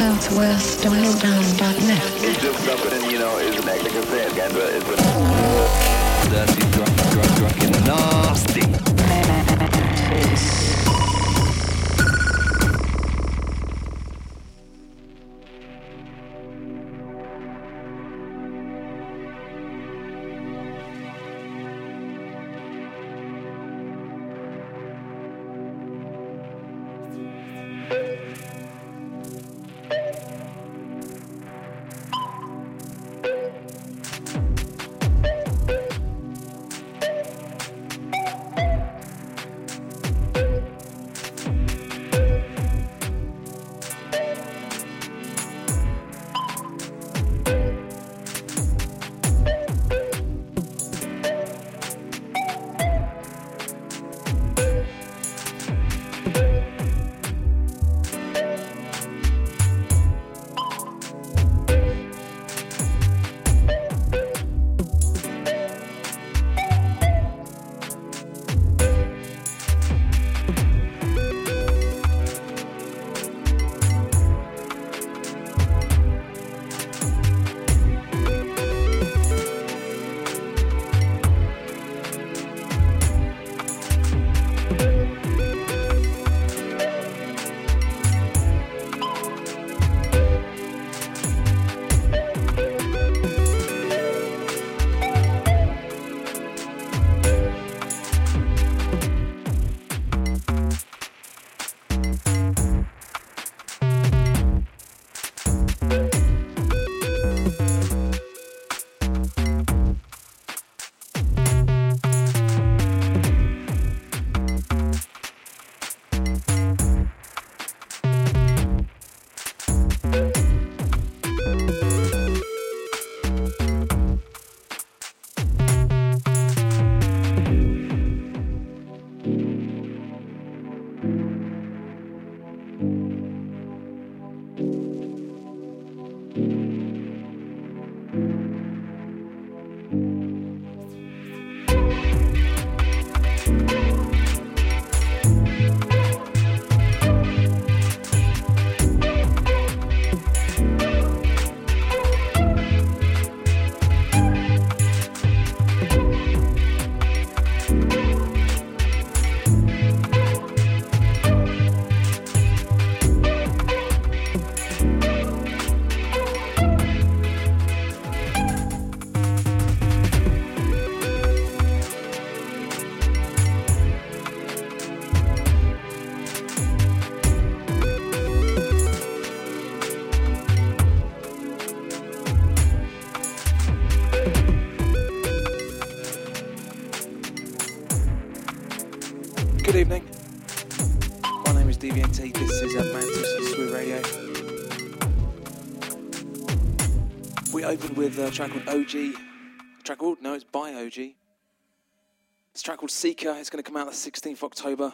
southwestdialdown.net. It's just something, you know, is an like I said, guys, it's a Dirty, drunk, drunk, drunk, and nasty. Good with a track called OG. A track called, no, it's by OG. It's a track called Seeker. It's going to come out the 16th of October.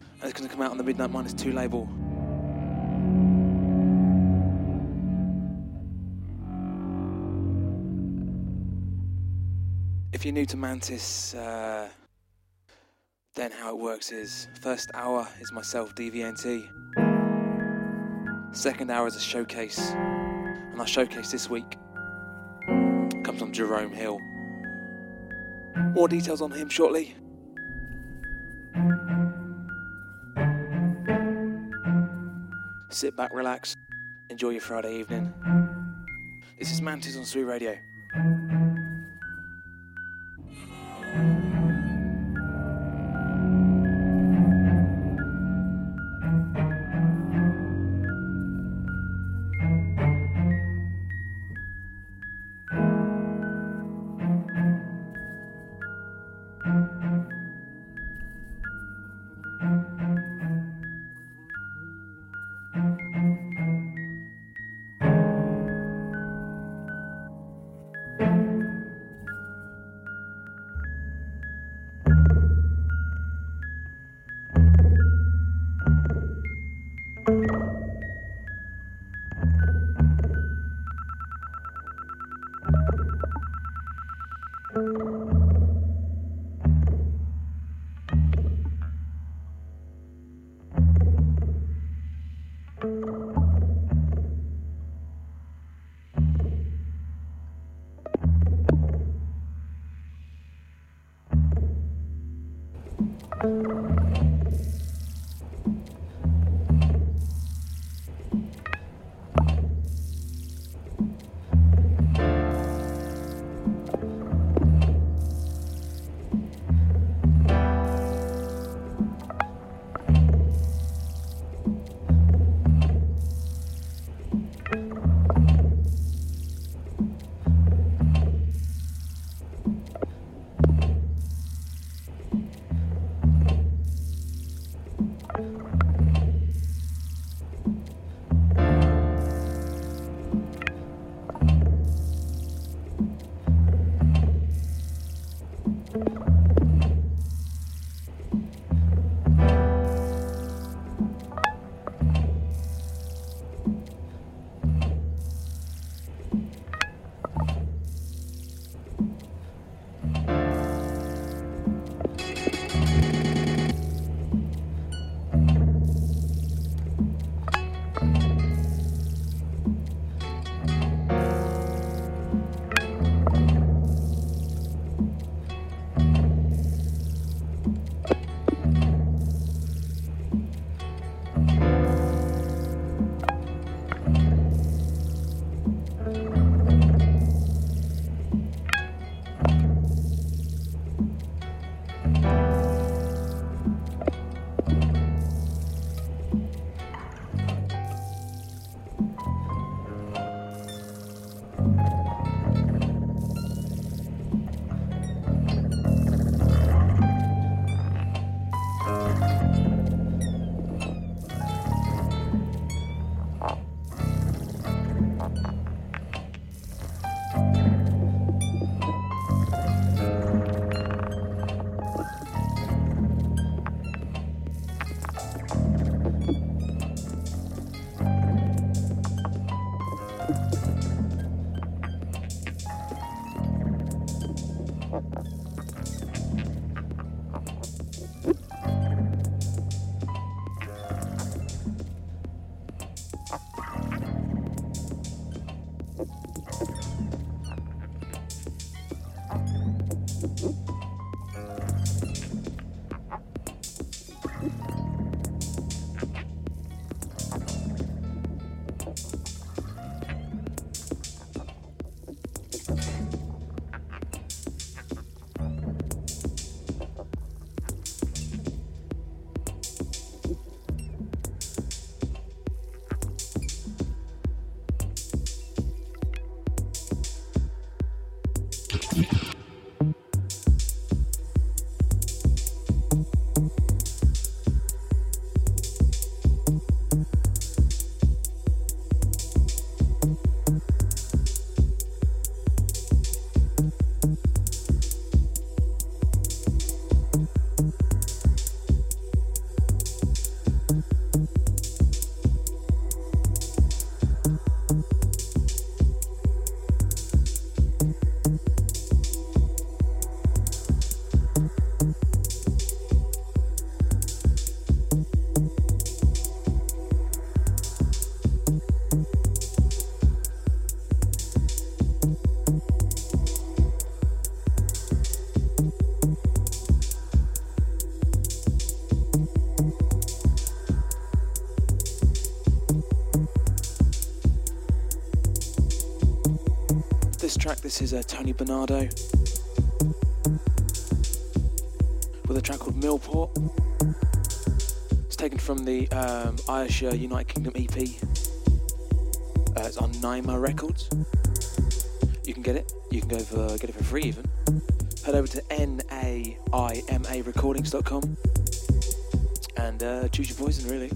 And it's going to come out on the Midnight Minus 2 label. If you're new to Mantis, uh, then how it works is first hour is myself, DVNT. Second hour is a showcase. And our showcase this week Jerome Hill. More details on him shortly. Sit back, relax, enjoy your Friday evening. This is Mantis on Sweet Radio. This is uh, Tony Bernardo with a track called Millport. It's taken from the um, United Kingdom EP. Uh, it's on Naima Records. You can get it. You can go for get it for free even. Head over to naimarecordings.com and uh, choose your poison really.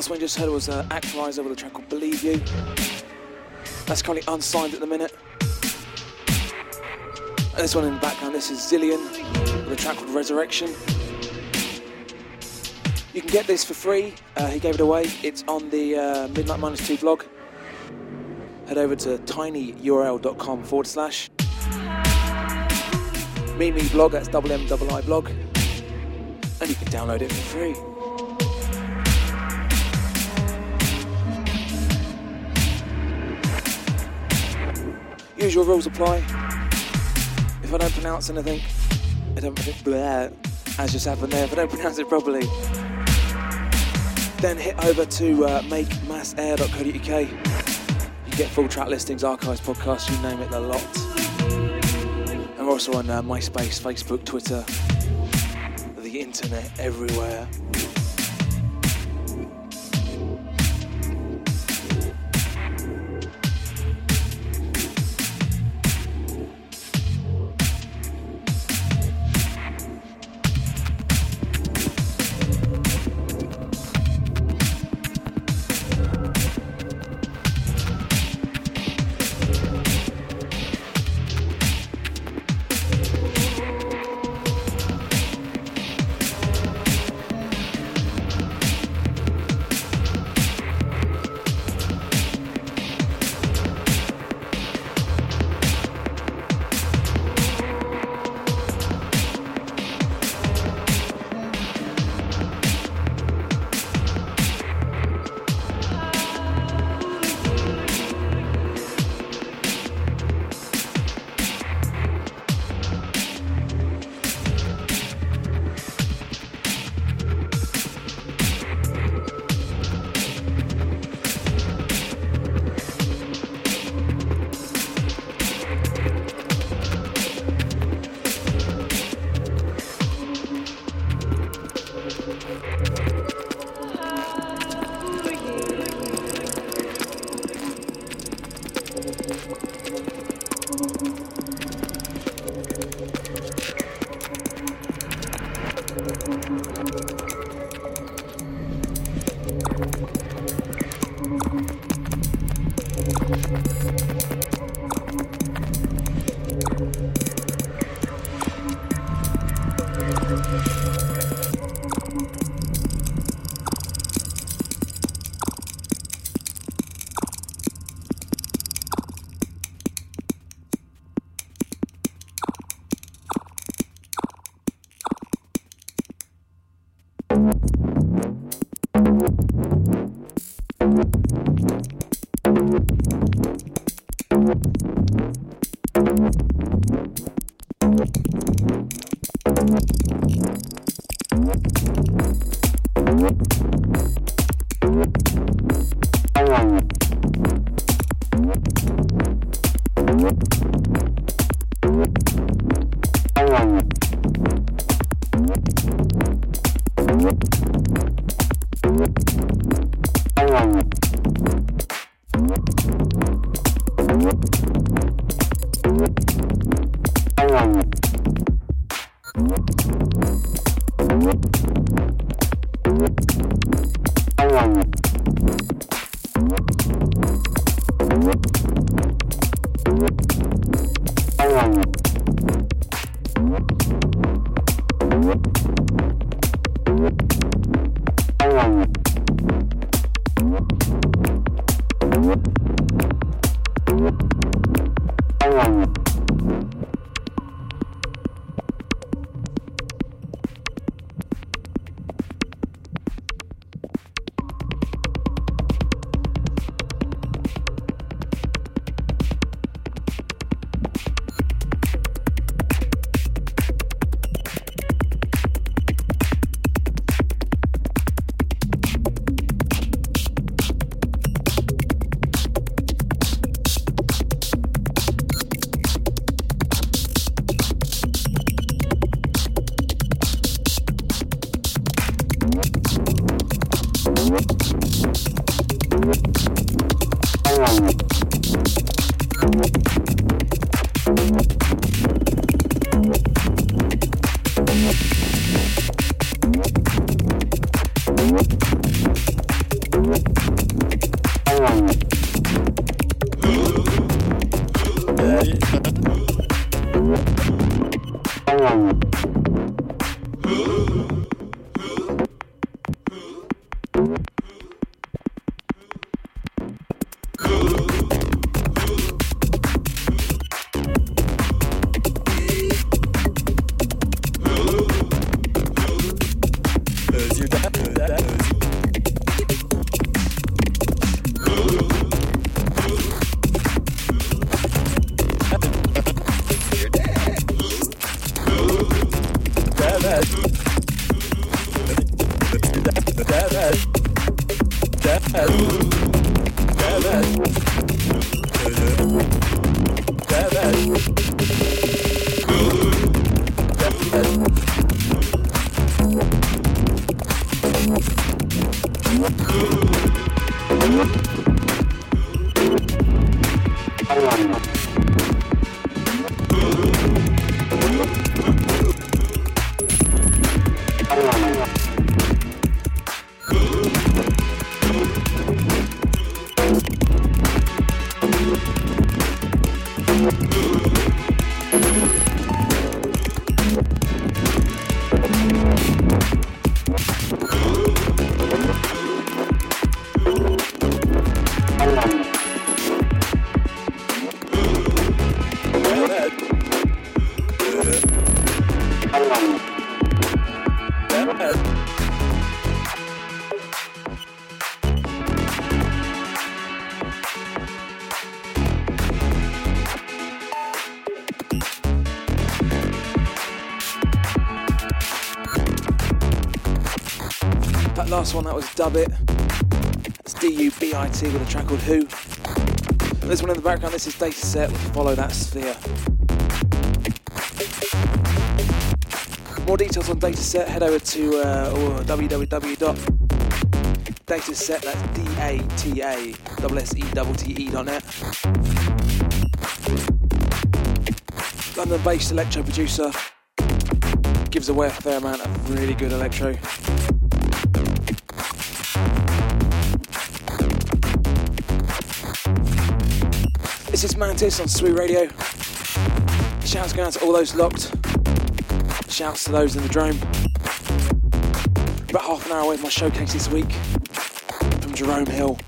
Last one you just heard was uh, Actualizer with a track called Believe You. That's currently unsigned at the minute. And this one in the background, this is Zillion with a track called Resurrection. You can get this for free. Uh, he gave it away. It's on the uh, Midnight Minus 2 blog. Head over to tinyurl.com forward slash. Me Me blog, that's double M double I blog. And you can download it for free. Usual rules apply. If I don't pronounce anything, I don't blah, as just happened there. If I don't pronounce it properly, then hit over to uh, makemassair.co.uk. You get full track listings, archives, podcasts, you name it, the lot. And we're also on uh, MySpace, Facebook, Twitter, the internet, everywhere. Last one, that was Dub It. It's D U B I T with a track called Who. And this one in the background, this is Datassette with Follow That Sphere. More details on Datassette, head over to uh, www.datassette, that's D A T A S S E T T E.net. London based electro producer gives away a fair amount of really good electro. This is Mantis on Sweet Radio. Shouts going out to all those locked. Shouts to those in the drone. About half an hour away from my showcase this week from Jerome Hill.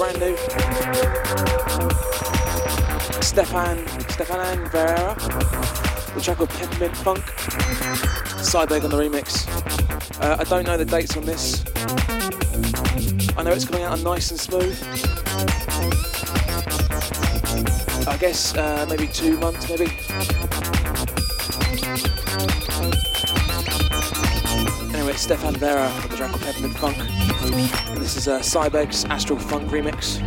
Brand new. Stefan Stefan Vera. The track called Peppermint Funk. Sidebag on the remix. Uh, I don't know the dates on this. I know it's coming out on Nice and Smooth. I guess uh, maybe two months, maybe. Stefan Vera with the track Peppermint Funk. This is uh, Cybeg's Astral Funk remix.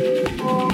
Música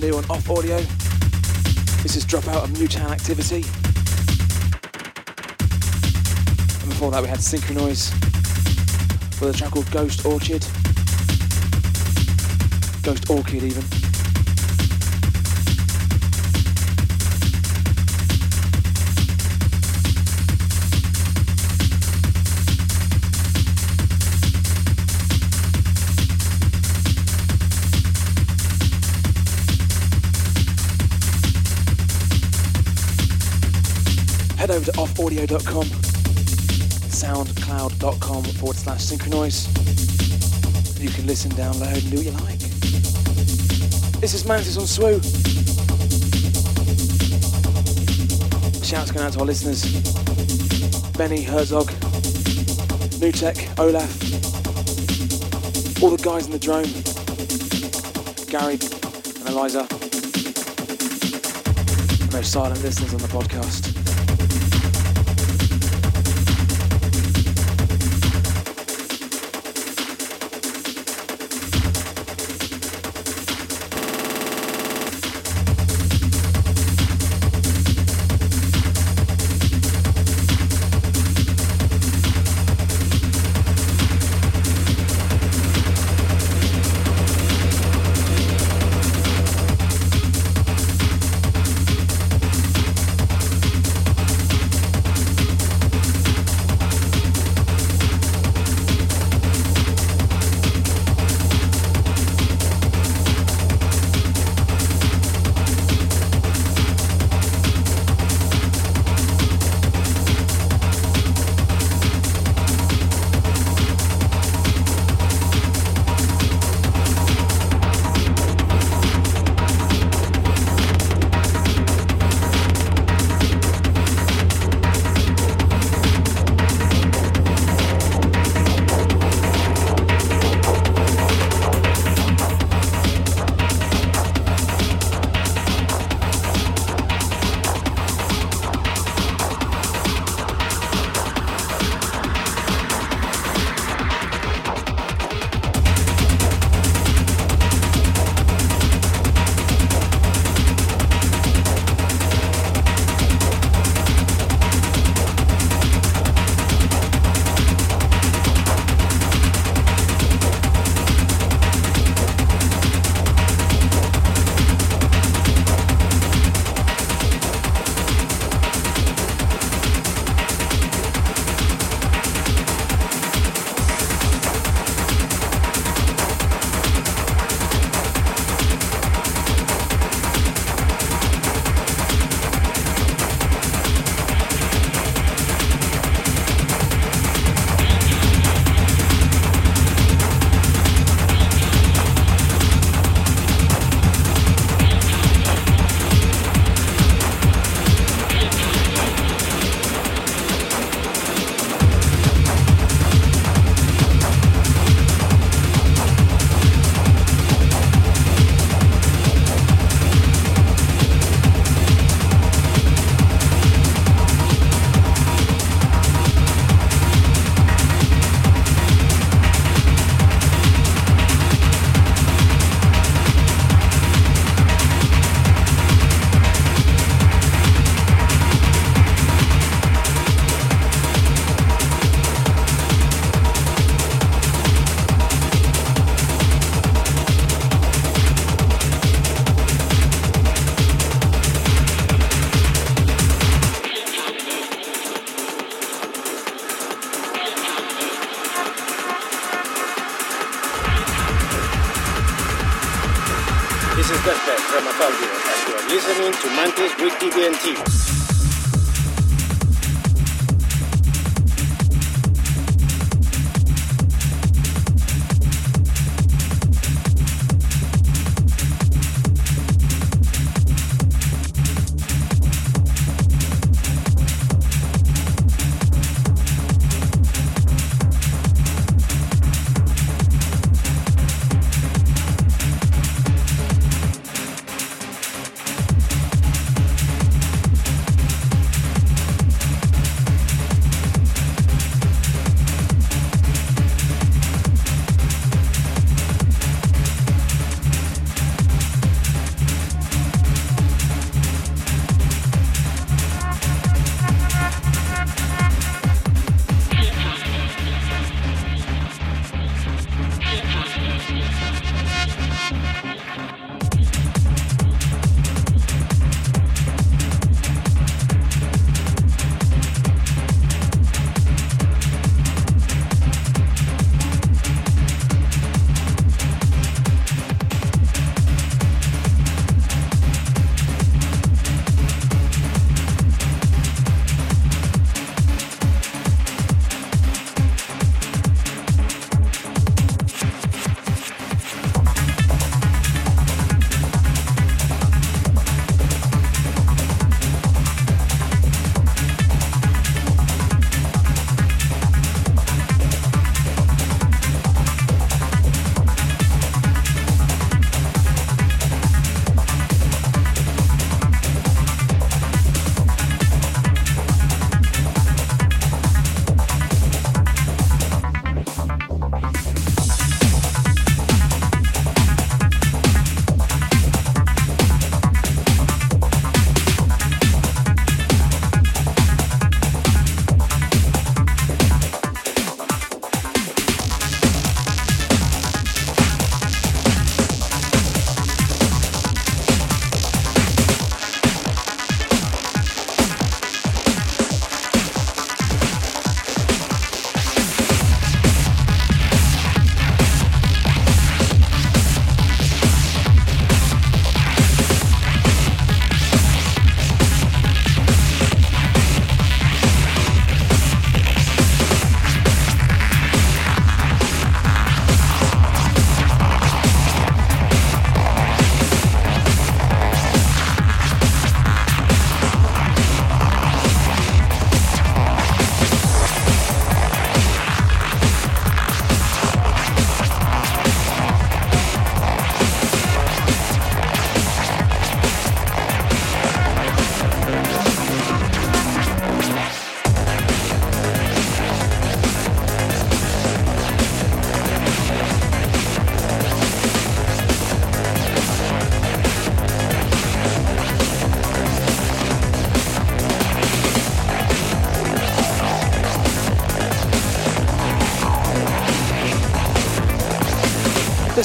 New on Off Audio. This is Dropout of Newtown Activity. And before that, we had Synchronize with a track called Ghost Orchid. Ghost Orchid, even. offaudio.com, soundcloud.com forward slash synchronize. You can listen, download, and do what you like. This is Mantis on Swoo. Shouts going out to our listeners Benny, Herzog, Nutek, Olaf, all the guys in the drone, Gary, and Eliza, those silent listeners on the podcast.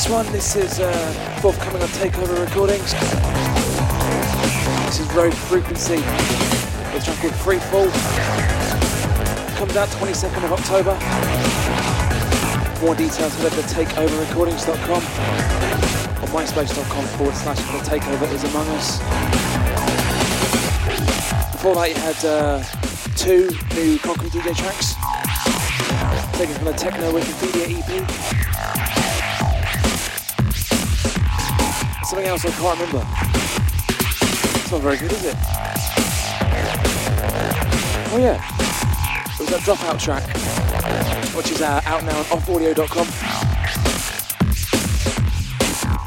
This one. This is uh, forthcoming on Takeover Recordings. This is Road Frequency. The track called Free Fall. Comes out 22nd of October. More details head over to takeoverrecordings.com or myspace.com forward slash the takeover is among us. Before that, you had uh, two new Concrete DJ tracks taken from the Techno Wikipedia EP. Something else I can't remember. It's not very good, is it? Oh yeah, it was that Dropout track, which is uh, out now on offaudio.com.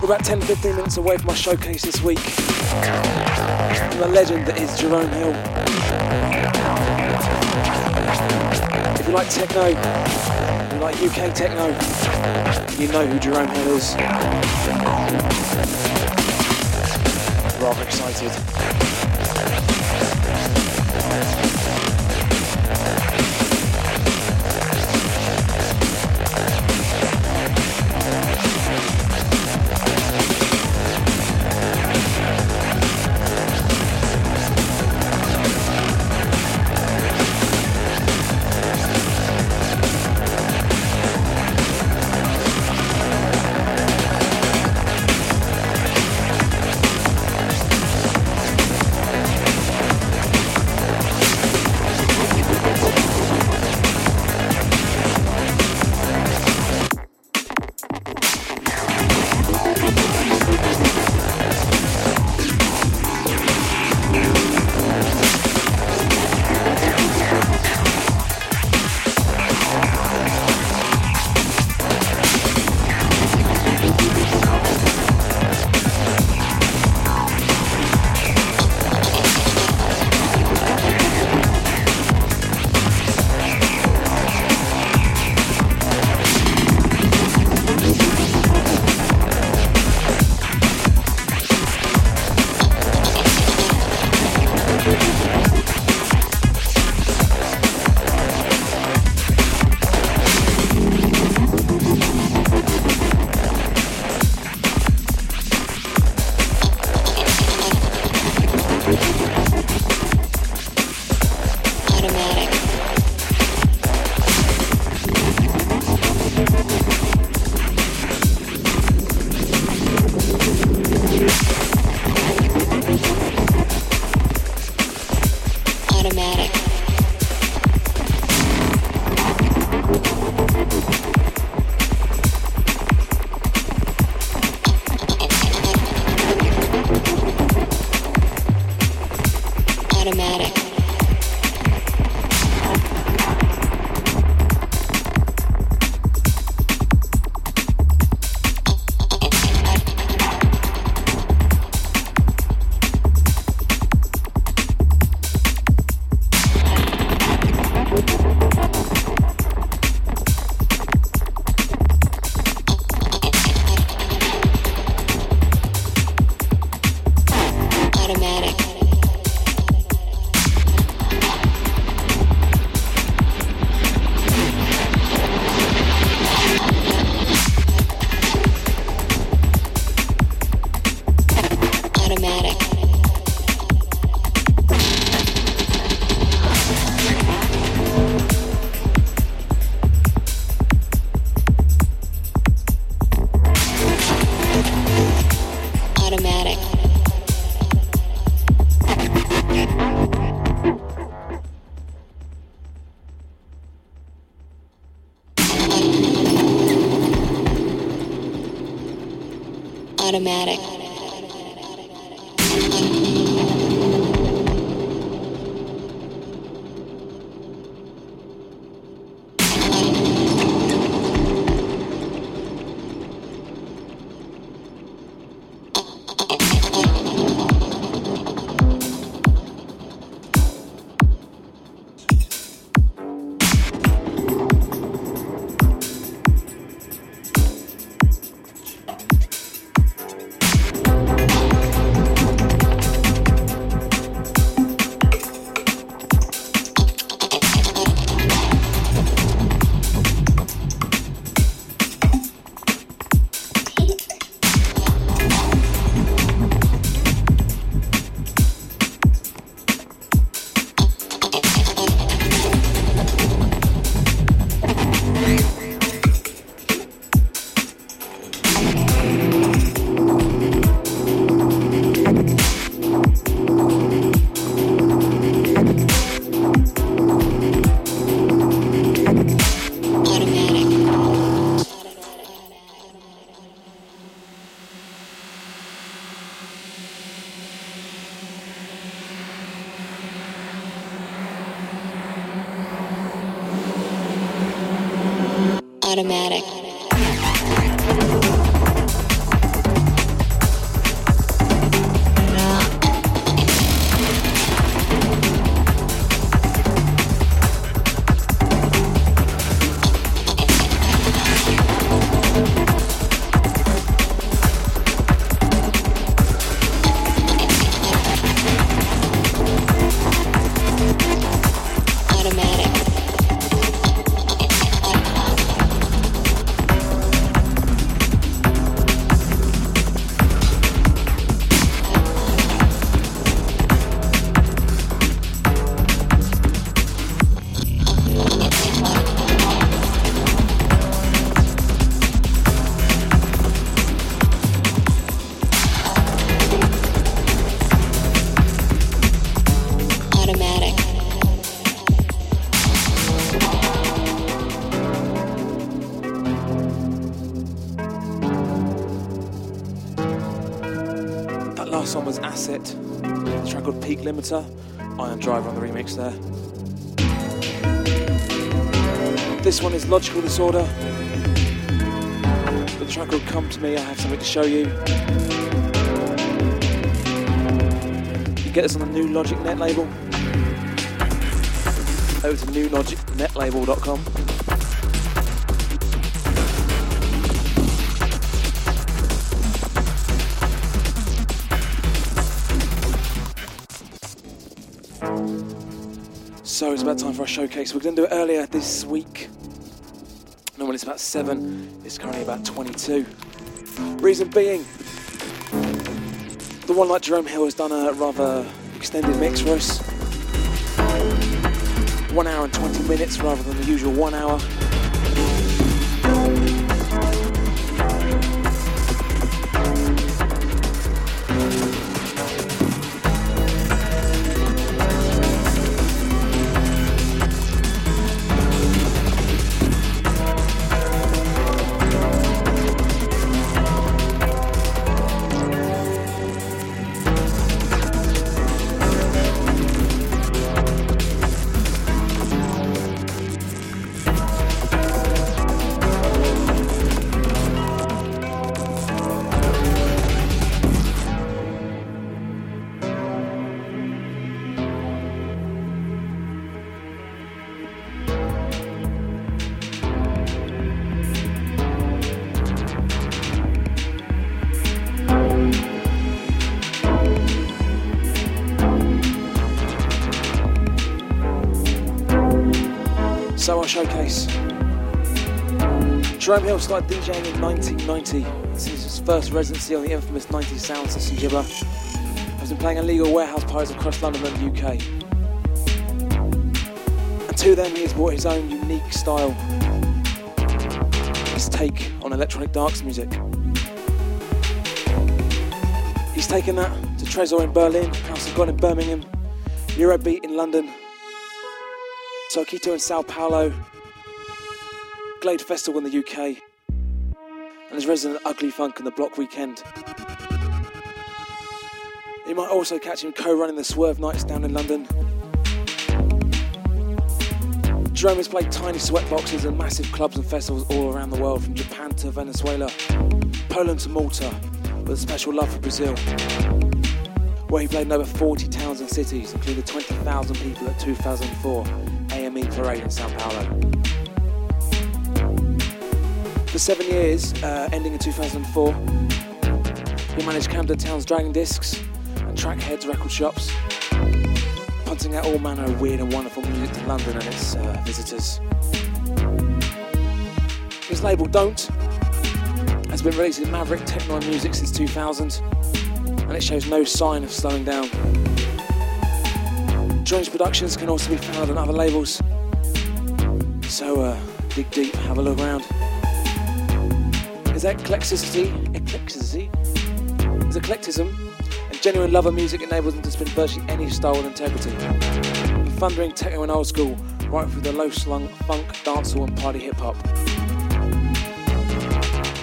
We're about 10-15 minutes away from my showcase this week. From the legend that is Jerome Hill. If you like techno, if you like UK techno, you know who Jerome Hill is. Rather excited. Automatic. Datassette, a track called Peak Limiter. Iron Driver on the remix there. This one is Logical Disorder. The track called Come to Me, I have something to show you. You get this on the new Logic Net label. Over to newlogicnetlabel.com. about time for our showcase. We're going to do it earlier this week. Normally it's about 7, it's currently about 22. Reason being, the one like Jerome Hill has done a rather extended mix for us. One hour and 20 minutes rather than the usual one hour. Jerome Hill started DJing in 1990. This is his first residency on the infamous 90 Sound System. Has been playing illegal warehouse parties across London and the UK. And to them, he has brought his own unique style. His take on electronic dance music. He's taken that to Tresor in Berlin, House of God in Birmingham, Eurobeat in London, Tokito in Sao Paulo, Glade Festival in the UK, and his resident Ugly Funk in the Block Weekend. You might also catch him co-running the Swerve Nights down in London. Jerome has played tiny sweatboxes and massive clubs and festivals all around the world, from Japan to Venezuela, Poland to Malta, with a special love for Brazil, where he played in over 40 towns and cities, including 20,000 people at 2004 AME Parade in Sao Paulo. For seven years, uh, ending in 2004, he managed Camden Town's Dragon Discs and Trackheads record shops, punting out all manner of weird and wonderful music to London and its uh, visitors. His label Don't has been releasing Maverick Techno music since 2000, and it shows no sign of slowing down. Jones Productions can also be found on other labels. So uh, dig deep, have a look around. His eclecticity, eclecticity, his eclecticism and genuine love of music enables him to spin virtually any style with integrity. From thundering techno and old school, right through the low-slung funk, dancehall and party hip-hop.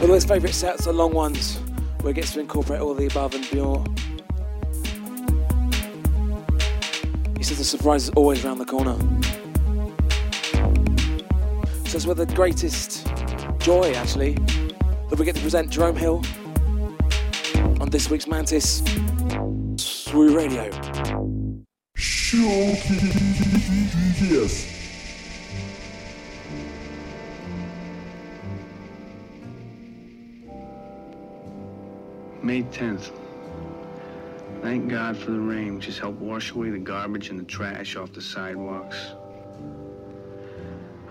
Although his favourite sets are long ones, where he gets to incorporate all the above and beyond. He says the surprise is always around the corner. So it's where the greatest joy, actually, that we get to present Jerome Hill on this week's Mantis Swoo Radio. Yes. May 10th. Thank God for the rain, which has helped wash away the garbage and the trash off the sidewalks.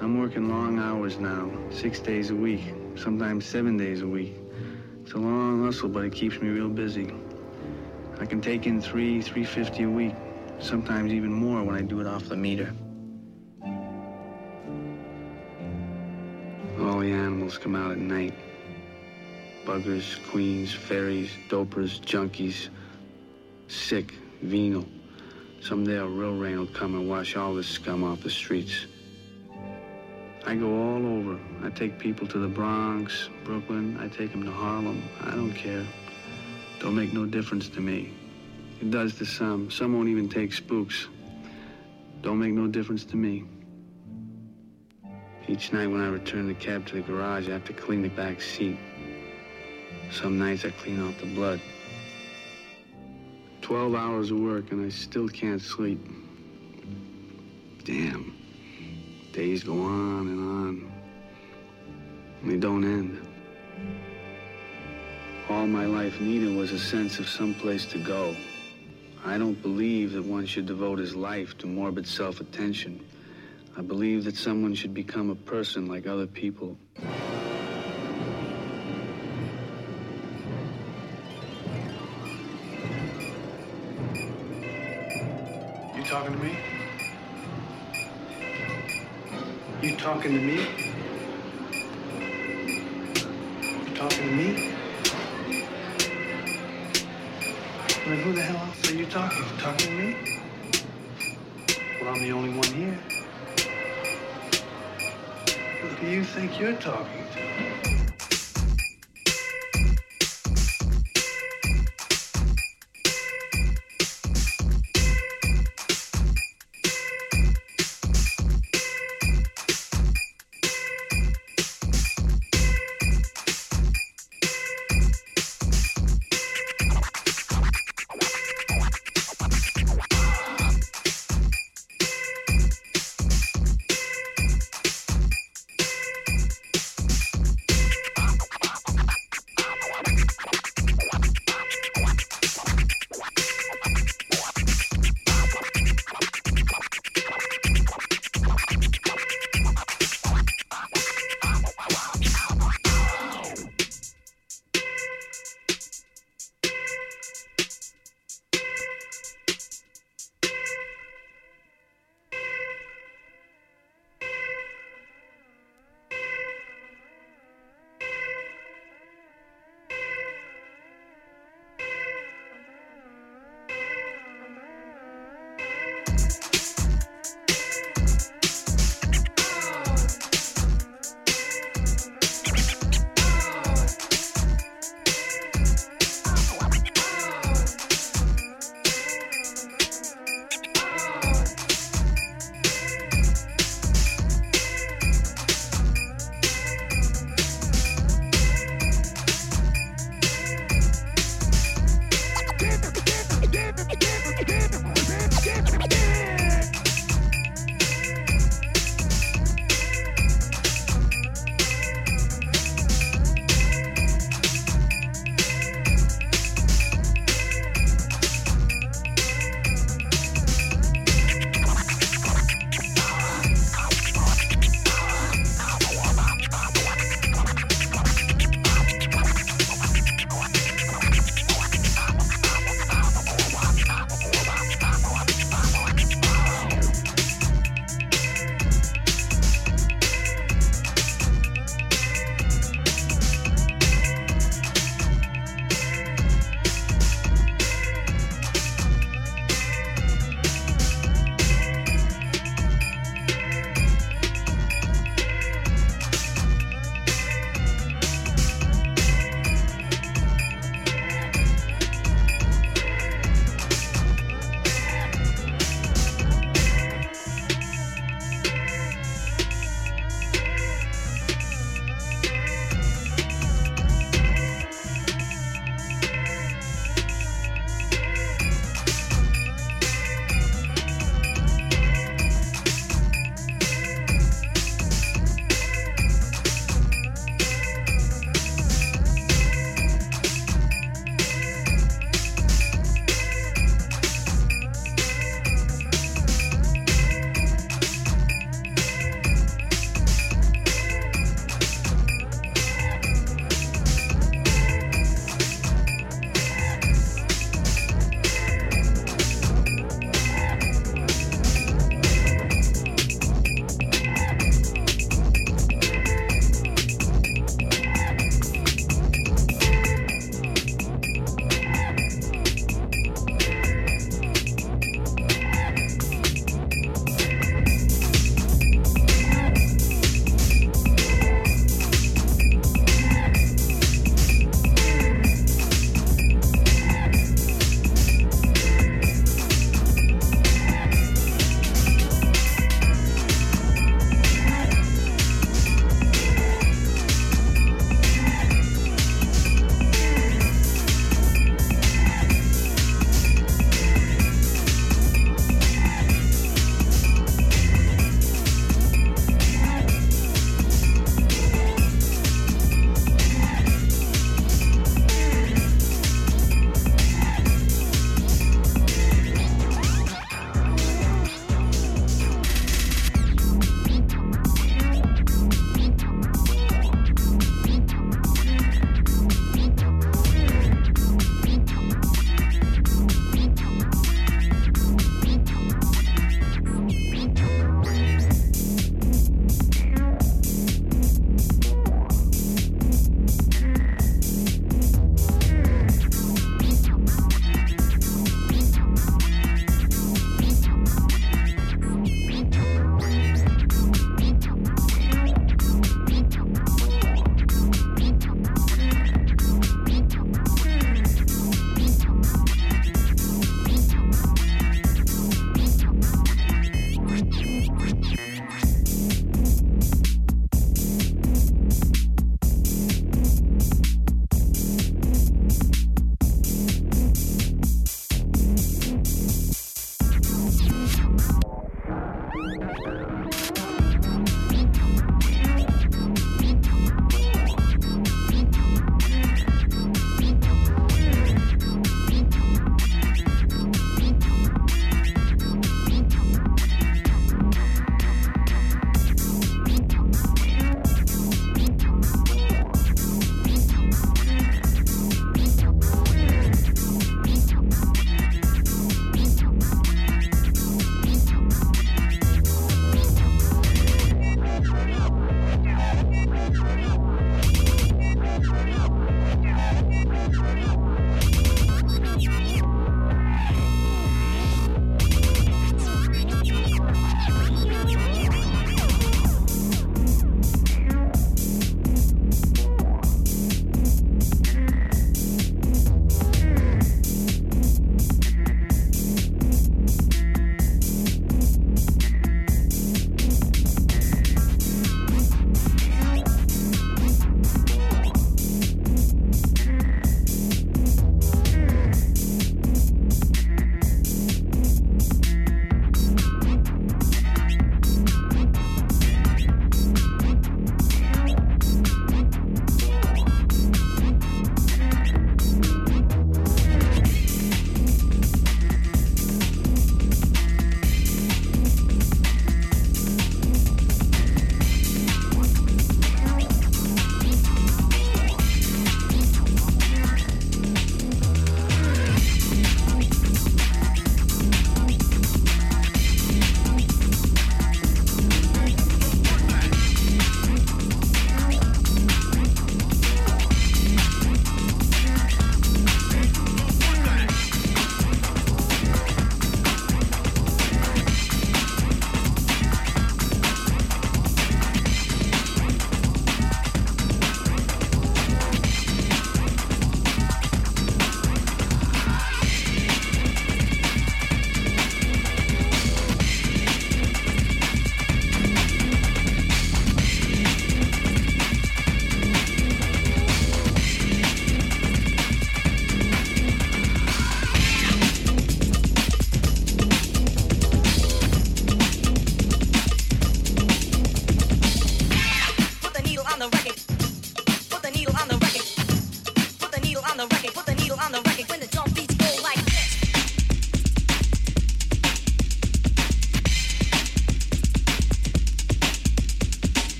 I'm working long hours now, six days a week, sometimes seven days a week. It's a long hustle, but it keeps me real busy. I can take in three, 350 a week, sometimes even more when I do it off the meter. All the animals come out at night. Buggers, queens, fairies, dopers, junkies, sick, venal. Someday a real rain will come and wash all this scum off the streets. I go all over. I take people to the Bronx, Brooklyn. I take them to Harlem. I don't care. Don't make no difference to me. It does to some. Some won't even take spooks. Don't make no difference to me. Each night when I return the cab to the garage, I have to clean the back seat. Some nights I clean out the blood. 12 hours of work and I still can't sleep. Damn. Days go on and on. And they don't end. All my life needed was a sense of some place to go. I don't believe that one should devote his life to morbid self-attention. I believe that someone should become a person like other people. You talking to me? You talking to me? You talking to me? Then who the hell else are you talking to? Talking to me? Well, I'm the only one here. Who do you think you're talking to?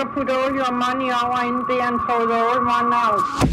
Can put all your money over in there and throw the old one out.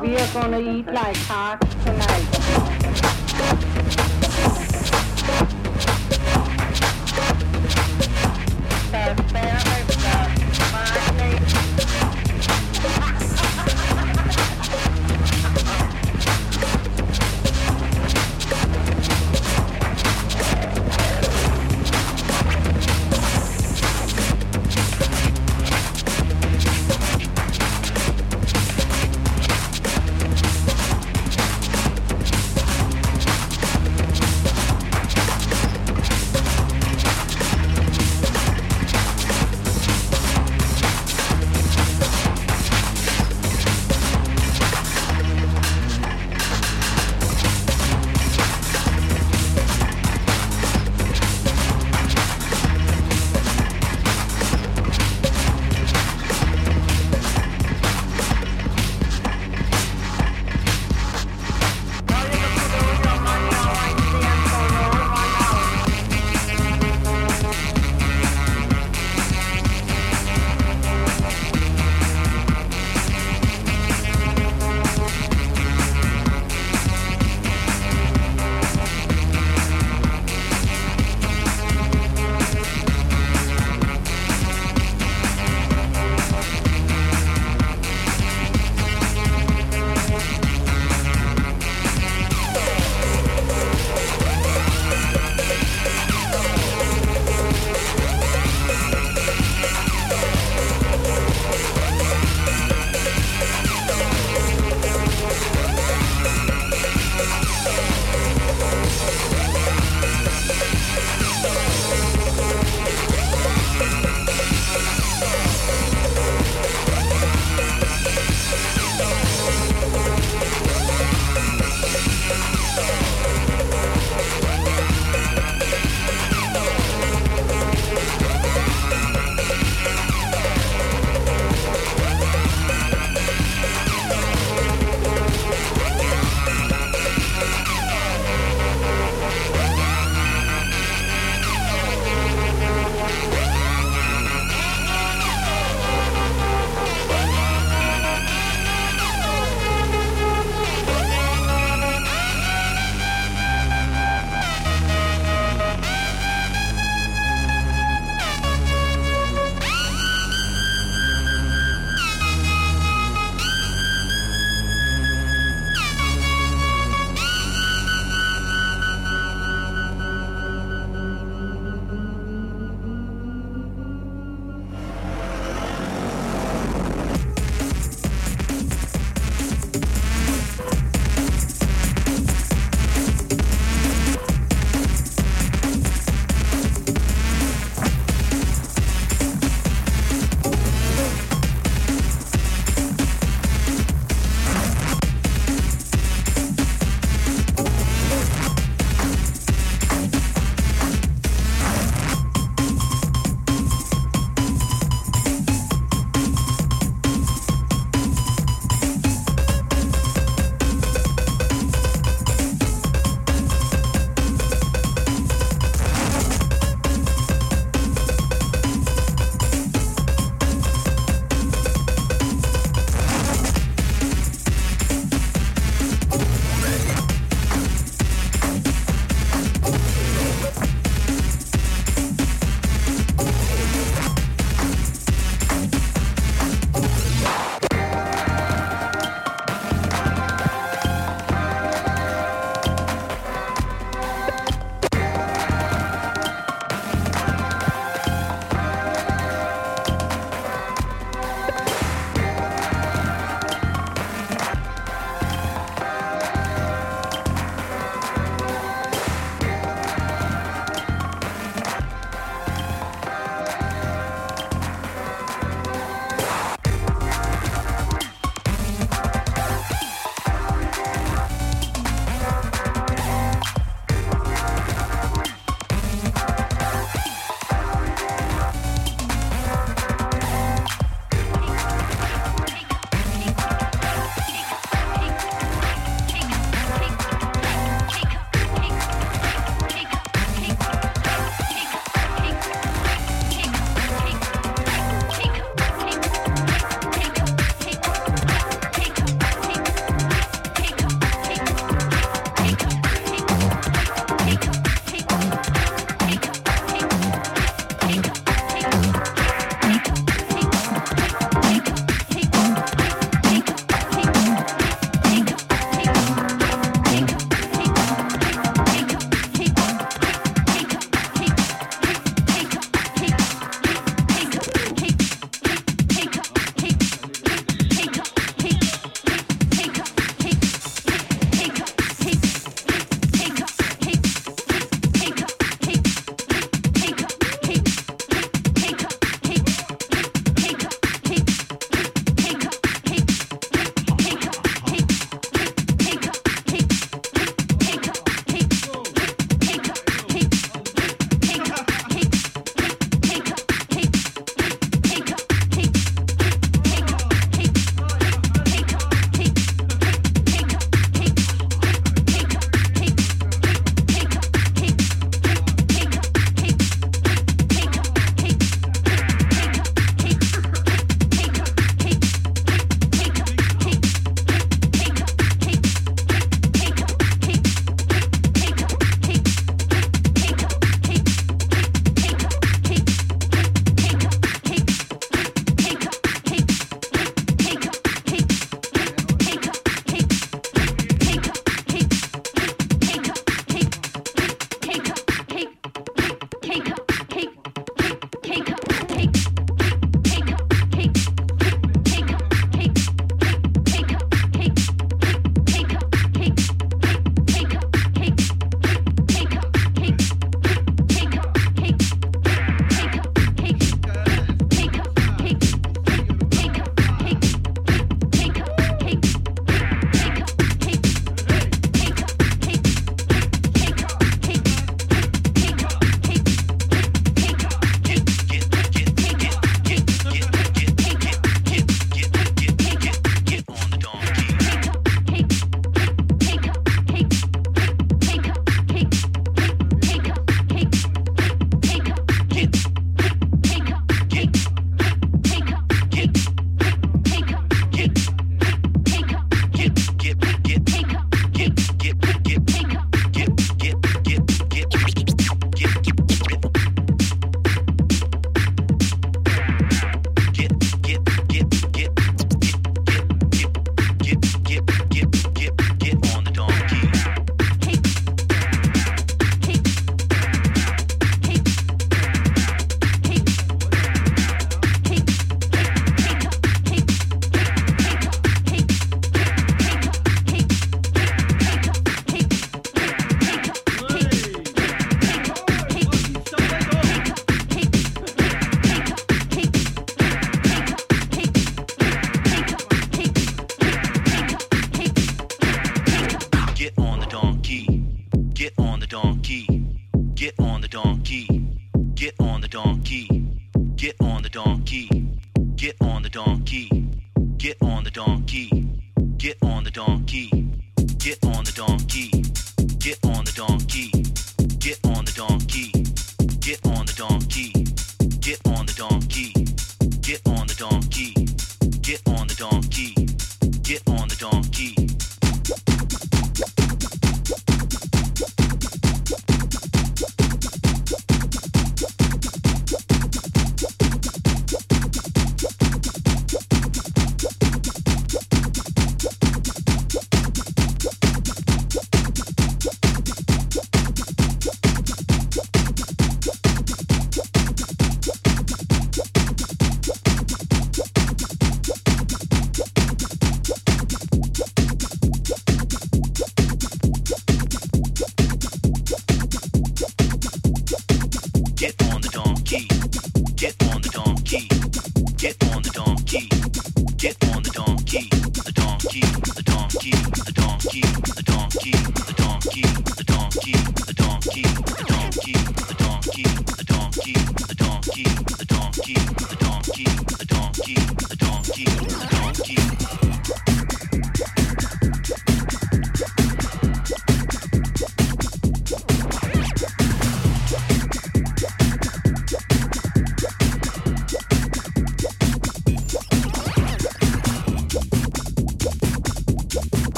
We are gonna eat like hearts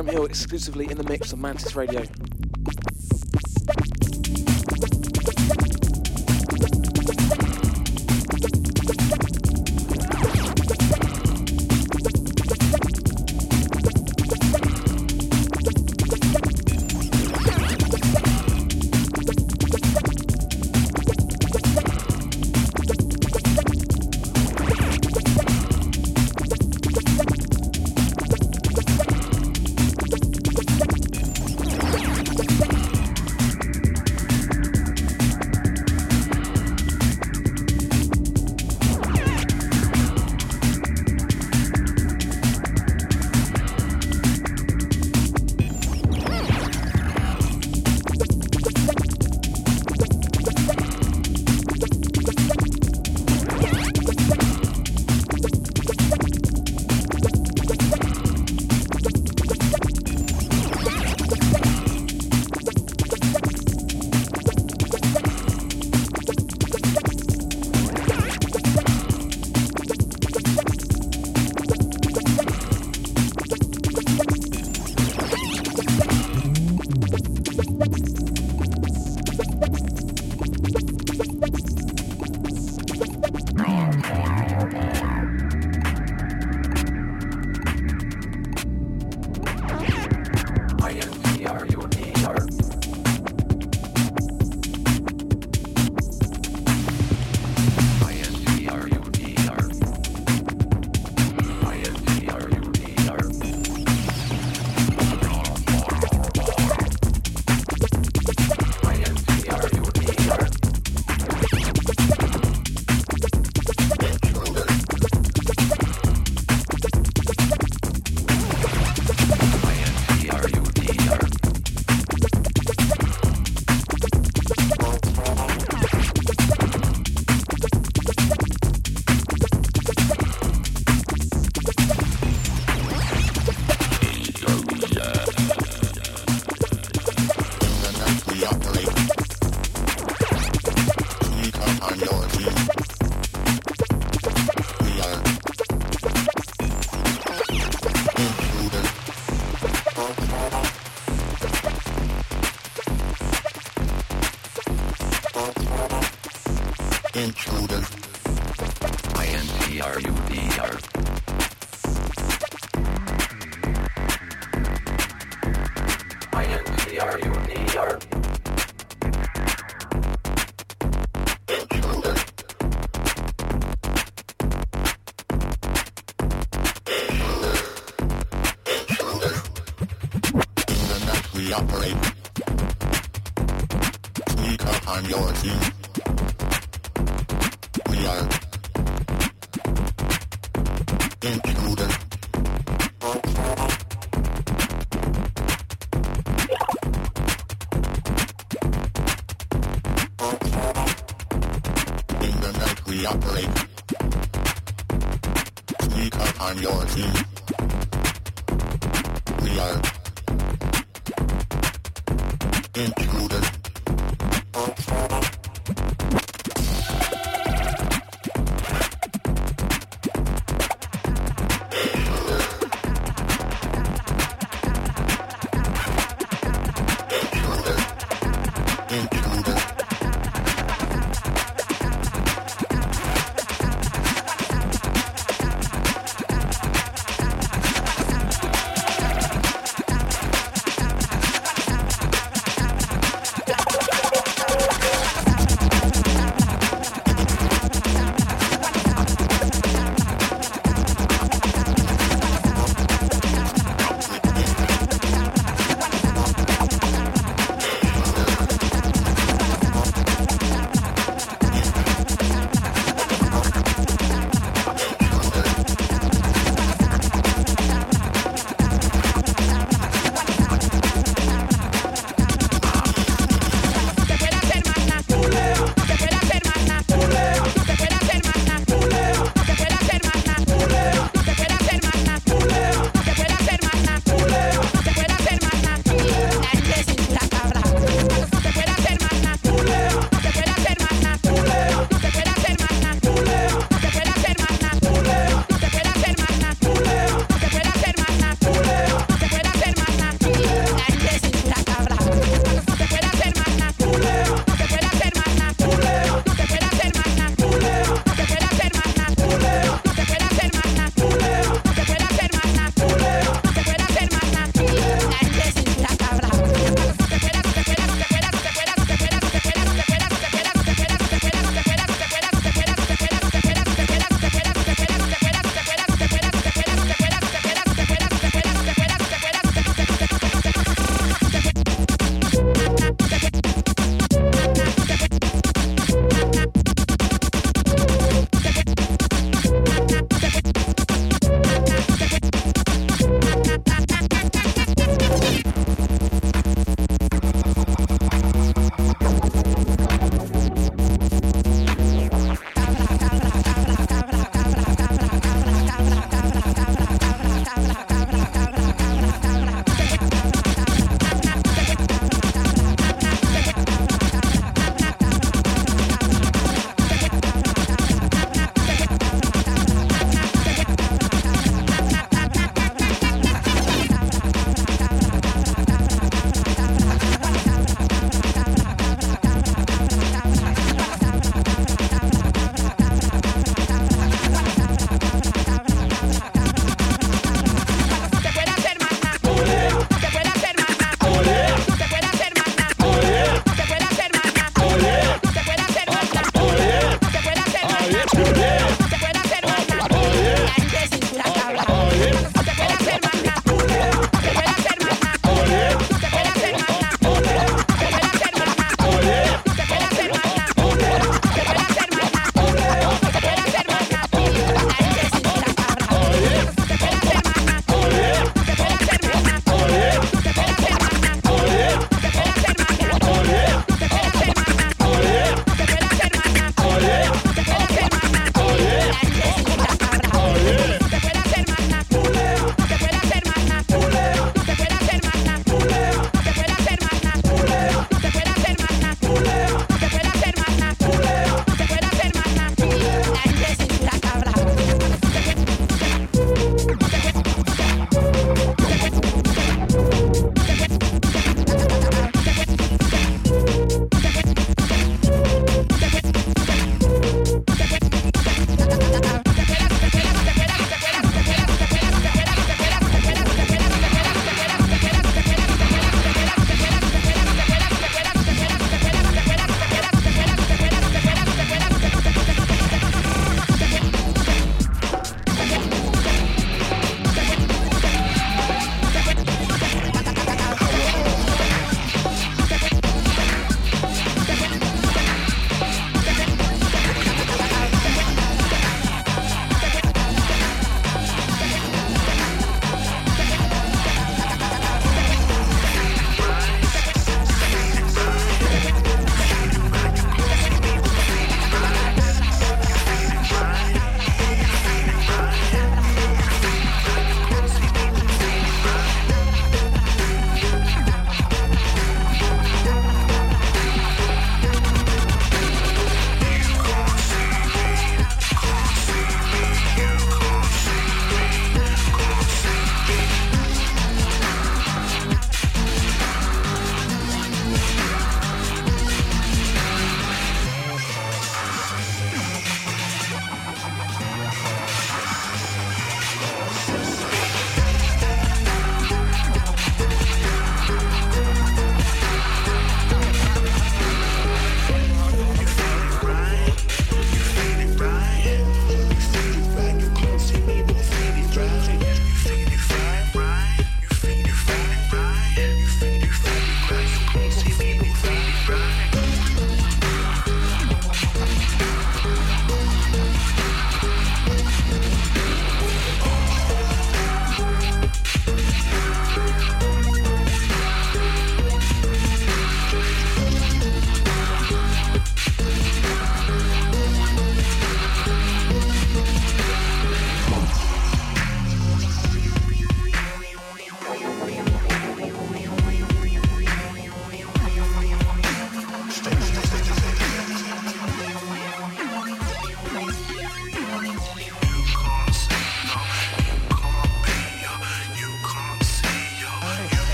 Jerome Hill exclusively in the mix on Mantis Radio. Operate.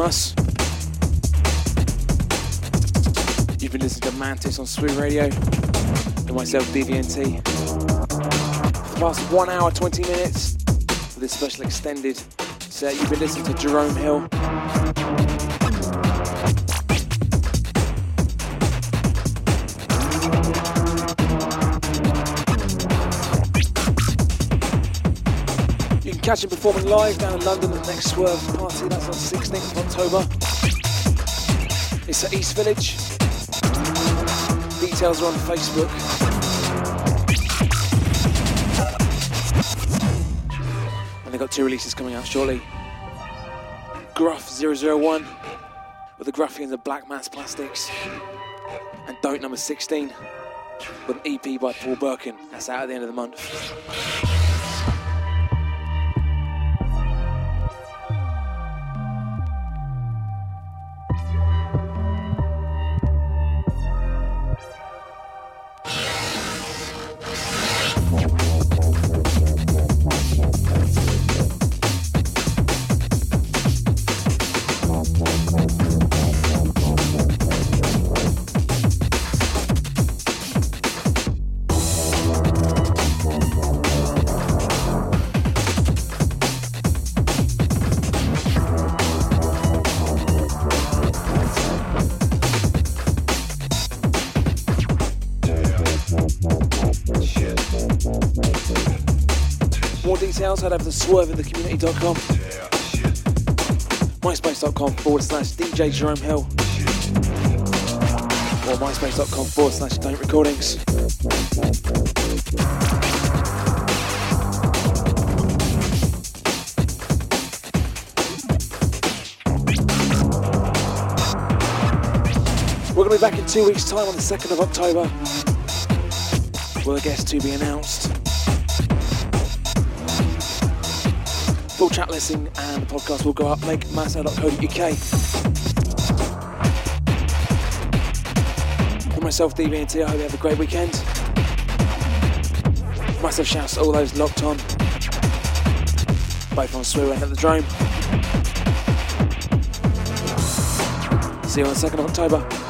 Us. You've been listening to Mantis on Swing Radio and myself, DVNT. For the past one hour, 20 minutes for this special extended set, you've been listening to Jerome Hill. Catch him performing live down in London at the next Swerve party. That's on 16th of October. It's at East Village. Details are on Facebook. And they've got two releases coming out shortly. Gruff 001 with the Gruffy and the Black Mass Plastics. And Don't number 16 with an EP by Paul Birken. That's out at the end of the month. More details, head over to swerveinthecommunity.com. MySpace.com forward slash DJ Jerome Hill. Or MySpace.com forward slash Don't Recordings. We're going to be back in two weeks' time on the 2nd of October. With a guest to be announced. Full chat listing and the podcast will go up makemasser.co.uk. For myself, DVNT, I hope you have a great weekend. Massive shouts to all those locked on, both on Swear and at the Drome. See you on the 2nd of October.